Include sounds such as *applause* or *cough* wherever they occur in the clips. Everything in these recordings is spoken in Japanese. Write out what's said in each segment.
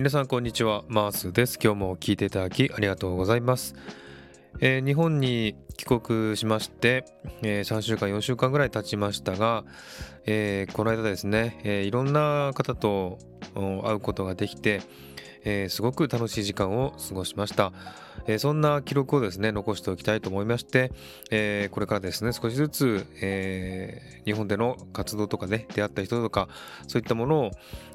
皆さんこんにちはマースです。今日も聞いていただきありがとうございます、えー、日本に帰国しまして、えー、3週間4週間ぐらい経ちましたが、えー、この間ですね、えいろんな方と会うことができて、えー、すごく楽しい時間を過ごしました、えー、そんな記録をですね残しておきたいと思いまして、えー、これからですね少しずつ、え日本での活動とかね出会った人とかそういったものを、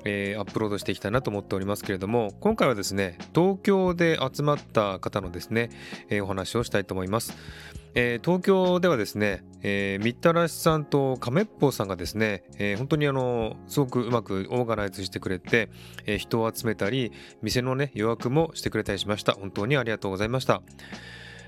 えアップロードしていきたいなと思っておりますけれども今回はですね東京で集まった方のですね、えお話をしたいと思います。えー、東京ではですね、みったらしさんと亀っぽさんがですね、えー、本当にあのすごくうまくオーガナイズしてくれて、えー、人を集めたり店のね予約もしてくれたりしました。本当にありがとうございました。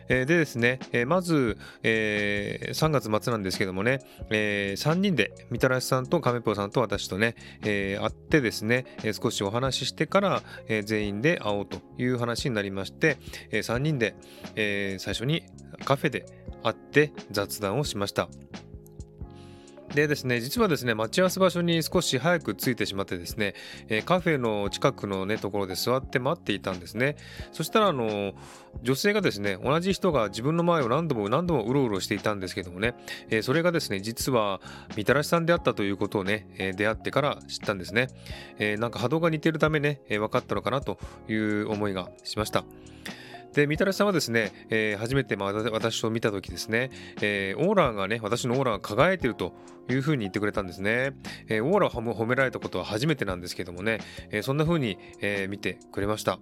でですね、まず、えー、3月末なんですけどもね、えー、3人でみたらしさんと亀ぽさんと私とね、えー、会ってですね、少しお話ししてから、え全員で会おうという話になりまして、え3人で、え最初にカフェで会って雑談をしました。でですね、実はですね、待ち合わせ場所に少し早く着いてしまってですね、えー、カフェの近くのね、ところで座って待っていたんですね。そしたら、あの、女性がですね、同じ人が自分の前を何度も何度もうろうろしていたんですけどもね、えー、それがですね、実は、みたらしさんであったということをね、えー、出会ってから知ったんですね。えなんか波動が似てるためね、え分かったのかなという思いがしました。で、みたらしさんはですね、えー、初めてまあ私を見た時ですね、えー、オーラがね、私のオーラが輝いてるというふうに言ってくれたんですね。えー、オーラを褒められたことは初めてなんですけどもね、えそんな風に、え見てくれました。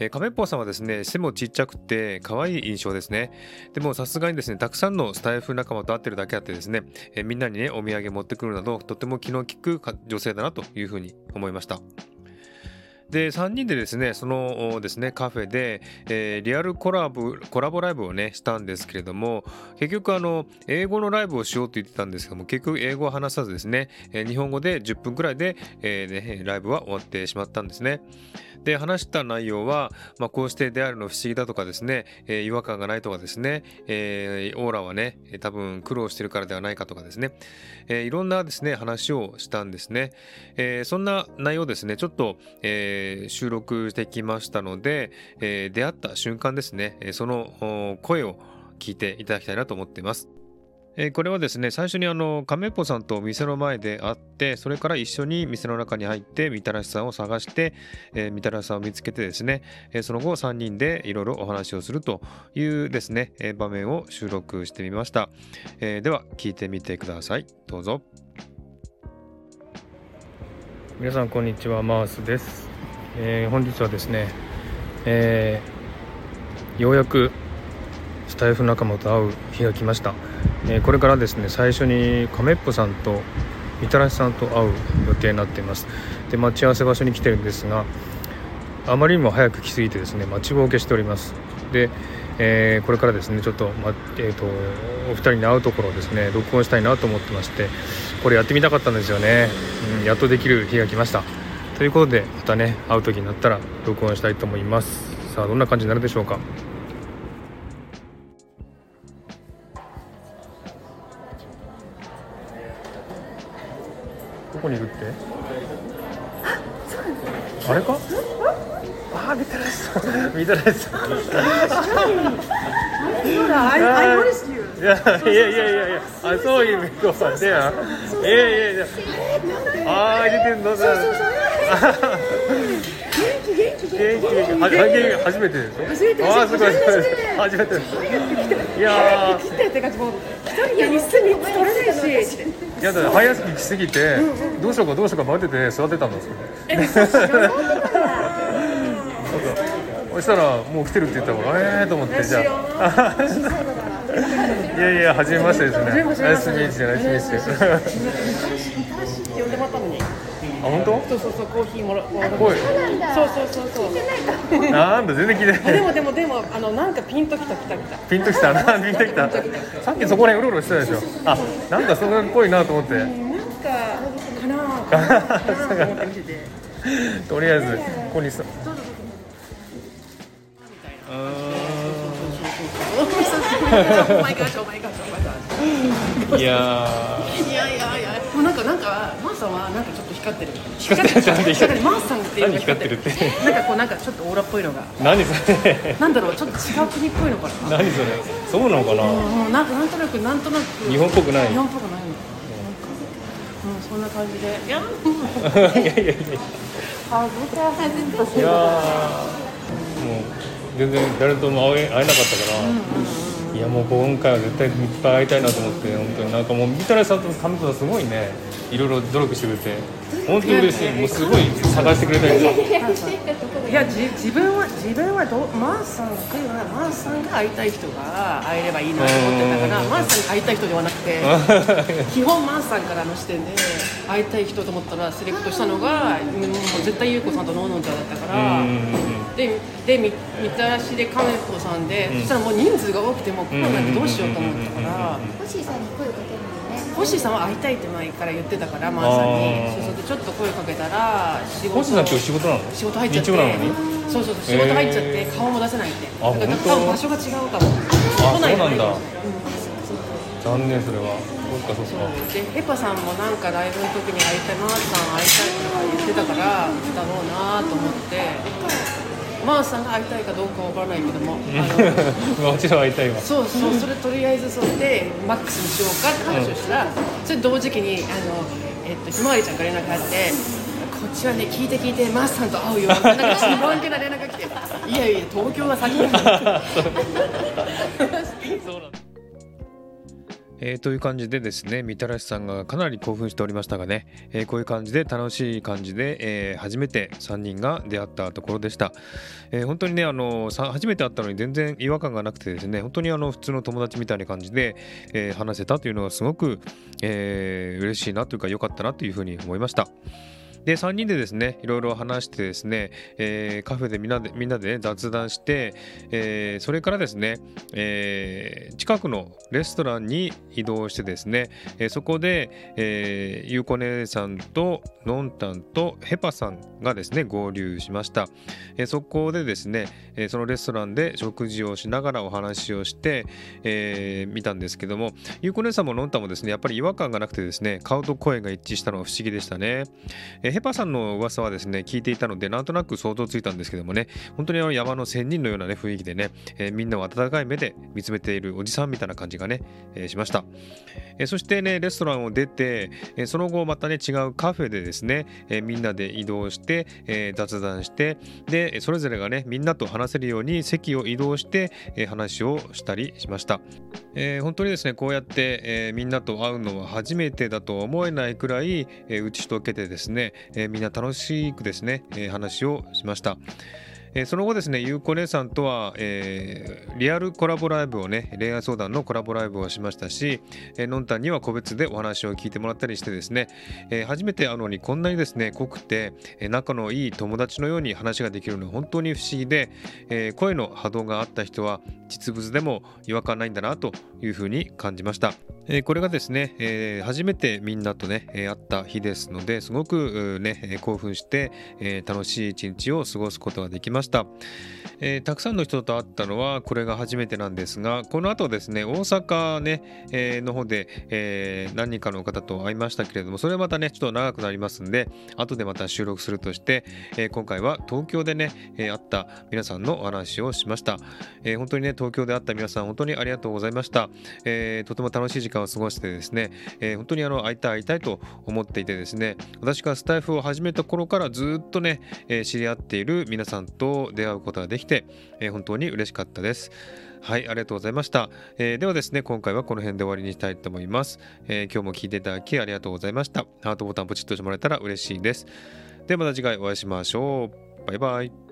えー、亀っぽさんはですね、背もちっちゃくて可愛い印象ですね。でもさすがにですね、たくさんのスタイフ仲間と会ってるだけあってですね、えみんなにね、お土産持ってくるなど、とても気の利く女性だなというふうに思いました。で3人でですねそのですねカフェで、えー、リアルコラボコラボライブをねしたんですけれども結局あの英語のライブをしようと言ってたんですけども結局英語を話さずですね、えー、日本語で10分くらいで、えーね、ライブは終わってしまったんですね。で話した内容は、まあ、こうして出会えるの不思議だとかですね、えー、違和感がないとかですね、えー、オーラはね多分苦労してるからではないかとかですね、えー、いろんなですね話をしたんですね、えそんな内容ですねちょっと、え収録してきましたので、え出会った瞬間ですねその声を聞いていただきたいなと思っています。えー、これはですね、最初にあの、亀っぽさんと店の前で会って、それから一緒に店の中に入って、みたらしさんを探して、えー、みたらしさんを見つけてですね、えー、その後3人でいろいろお話をするというですね、え場面を収録してみました。えでは、聞いてみてください。どうぞ。皆さん、こんにちは。マースです。え本日はですね、えようやくスタイフ仲間と会う日が来ました。えこれからですね最初に亀っぽさんとみたらしさんと会う予定になっています。で待ち合わせ場所に来てるんですがあまりにも早く来すぎてですね待ちぼうけしております。で、えー、これからですねちょっと,、まえーと、お二人に会うところをですね録音したいなと思ってましてこれやってみたかったんですよね、うん、やっとできる日が来ました。ということでまたね会う時になったら録音したいと思います。さあどんな感じになるでしょうか。こにいやいでやてんのそう。*laughs* そう。そう。元気元気初めてでしょ初めてああすごい初めていや来てって感じも一人で椅子取れないやだ早く来すぎてどうしようかどうしようか待ってて座ってたんですよ。そしたらもう来てるって言ったからええー、と思ってじゃあ。*laughs* いやいや初めましてですね。ナイスミーチナイスミーチ呼んでもらったのに。あ本当？そうそうそうコーヒーもらもらそうそうそうそう。なんだ全然聞いてない。でもでもでもあのなんかピンときたきたきた *laughs* ピンときた。なピンときた。さっきそこら辺うろうろしてたでしょ。あなんかそれっぽいなと思って。なんかかなかなと思って見ててとりあえずここにさ *laughs* いやいやいやいや。かなんかマーさんはなんかちょっと光ってる光ってる光ってる。光ってる。マーさんって何光ってるって。なんかこうなんかちょっとオーラっぽいのが。何それ。なんだろうちょっと違う国っぽいのかな。何それ。そうなのかな。うんなんかなんとなくなんとなく。日本っぽくない。日本っぽくないの。なん。かうんそんな感じで。いやいやいやいや恥ずかしいいやー。もう全然誰とも会え会えなかったから、いやもう今回は絶対いっぱい会いたいなと思って本当に。なんかもう三谷さんと神子さんすごいね。いろいろ努力してくれて。本当に嬉しい。もうすごい探してくれたりさいやじ自分は自分はどうマーさんが来るならマーさんが会いたい人が会えればいいなと思ってたからうん。マーさんが会いたい人ではなくて *laughs* 基本マーさんからの視点で会いたい人と思ったらセレクトしたのがうんもう絶対優子さんとノーノンちゃんだったかうら。ん。ででみみたらしで亀子さんで、うん。そしたらもう人数が多くてもコロナでどうしようと思ったから。星さんに声かけるのね。星さんは会いたいって前から言ってたからマー。さんに。そうそうでちょっと声かけたら仕事。星さん今日仕事なの？仕事入っちゃって。そうそうそう仕事入っちゃって、顔も出せないって。あだから多分場所が違うかも。あ都内そうなんだ。う残念それはそっかそっそうか。でヘパさんもなんかライブの時に会いたいマーさん会いたいとか言ってたからだろうなと思って。マーさんが会いたいかどうかわからないけども *laughs* もちろん会いたいわ。そうそうそれとりあえずそれでマックスにしようかって話をしたら、それ同時期にあの、えっと、ひまわりちゃんから連絡があってこっちはね聞いて聞いてマーさんと会うよ。なんか自慢げな連絡が来ていやいや東京が先に *laughs* *laughs* えーという感じでですねみたらしさんがかなり興奮しておりましたがね、えーこういう感じで楽しい感じで、えー初めて3人が出会ったところでした、えー本当にねあのさ初めて会ったのに全然違和感がなくてですね本当にあの普通の友達みたいな感じで、えー話せたというのがすごく、えー嬉しいなというか良かったなというふうに思いました。で3人でですねいろいろ話してですね、えーカフェでみんなでみんなで、ね、雑談して、えーそれからですね、えー近くのレストランに移動してですね、えそこで、えゆうこ姉さんとのんたんとヘパさんがですね合流しました、えそこでですね、えそのレストランで食事をしながらお話をして、え見たんですけどもゆうこ姉さんものんたんもですねやっぱり違和感がなくてですね顔と声が一致したのが不思議でしたね、えヘパさんの噂はですね聞いていたのでなんとなく想像ついたんですけどもね本当にあの山の仙人のようなね雰囲気でね、えーみんなを温かい目で見つめているおじさんみたいな感じがね、えーしました、えーそしてねレストランを出て、えその後またね違うカフェでですね、えみんなで移動して、え雑談してでそれぞれがねみんなと話せるように席を移動して、え話をしたりしました、えー本当にですねこうやって、えみんなと会うのは初めてだとは思えないくらい、え打ち解けてですね、えーみんな楽しくですね、えー話をしました。えーその後ですね、ゆうこ姉さんとは、えーリアルコラボライブをね、恋愛相談のコラボライブをしましたし、えーのんたんには個別でお話を聞いてもらったりしてですね、えー初めて会うのにこんなにですね、濃くて、え仲のいい友達のように話ができるのは本当に不思議で、え声の波動があった人は実物でも違和感ないんだなというふうに感じました。えこれがですね、え初めてみんなとね、え会った日ですのですごくね、興奮して、え楽しい一日を過ごすことができました、えたくさんの人と会ったのはこれが初めてなんですがこの後ですね大阪ね、えの方で、え何人かの方と会いましたけれどもそれはまたねちょっと長くなりますんで後でまた収録するとして、え今回は東京でね、え会った皆さんのお話をしました、え本当にね東京で会った皆さん本当にありがとうございました、えとても楽しい時間を過ごしてですね、えー本当にあの会いたい会いたいと思っていてですね私がスタイフを始めた頃からずっとね、えー知り合っている皆さんと出会うことができて、えー本当に嬉しかったですはい、ありがとうございました、えーではですね、今回はこの辺で終わりにしたいと思います、えー今日も聞いていただきありがとうございました。ハートボタンポチッとしてもらえたら嬉しいです。ではまた次回お会いしましょう。バイバイ。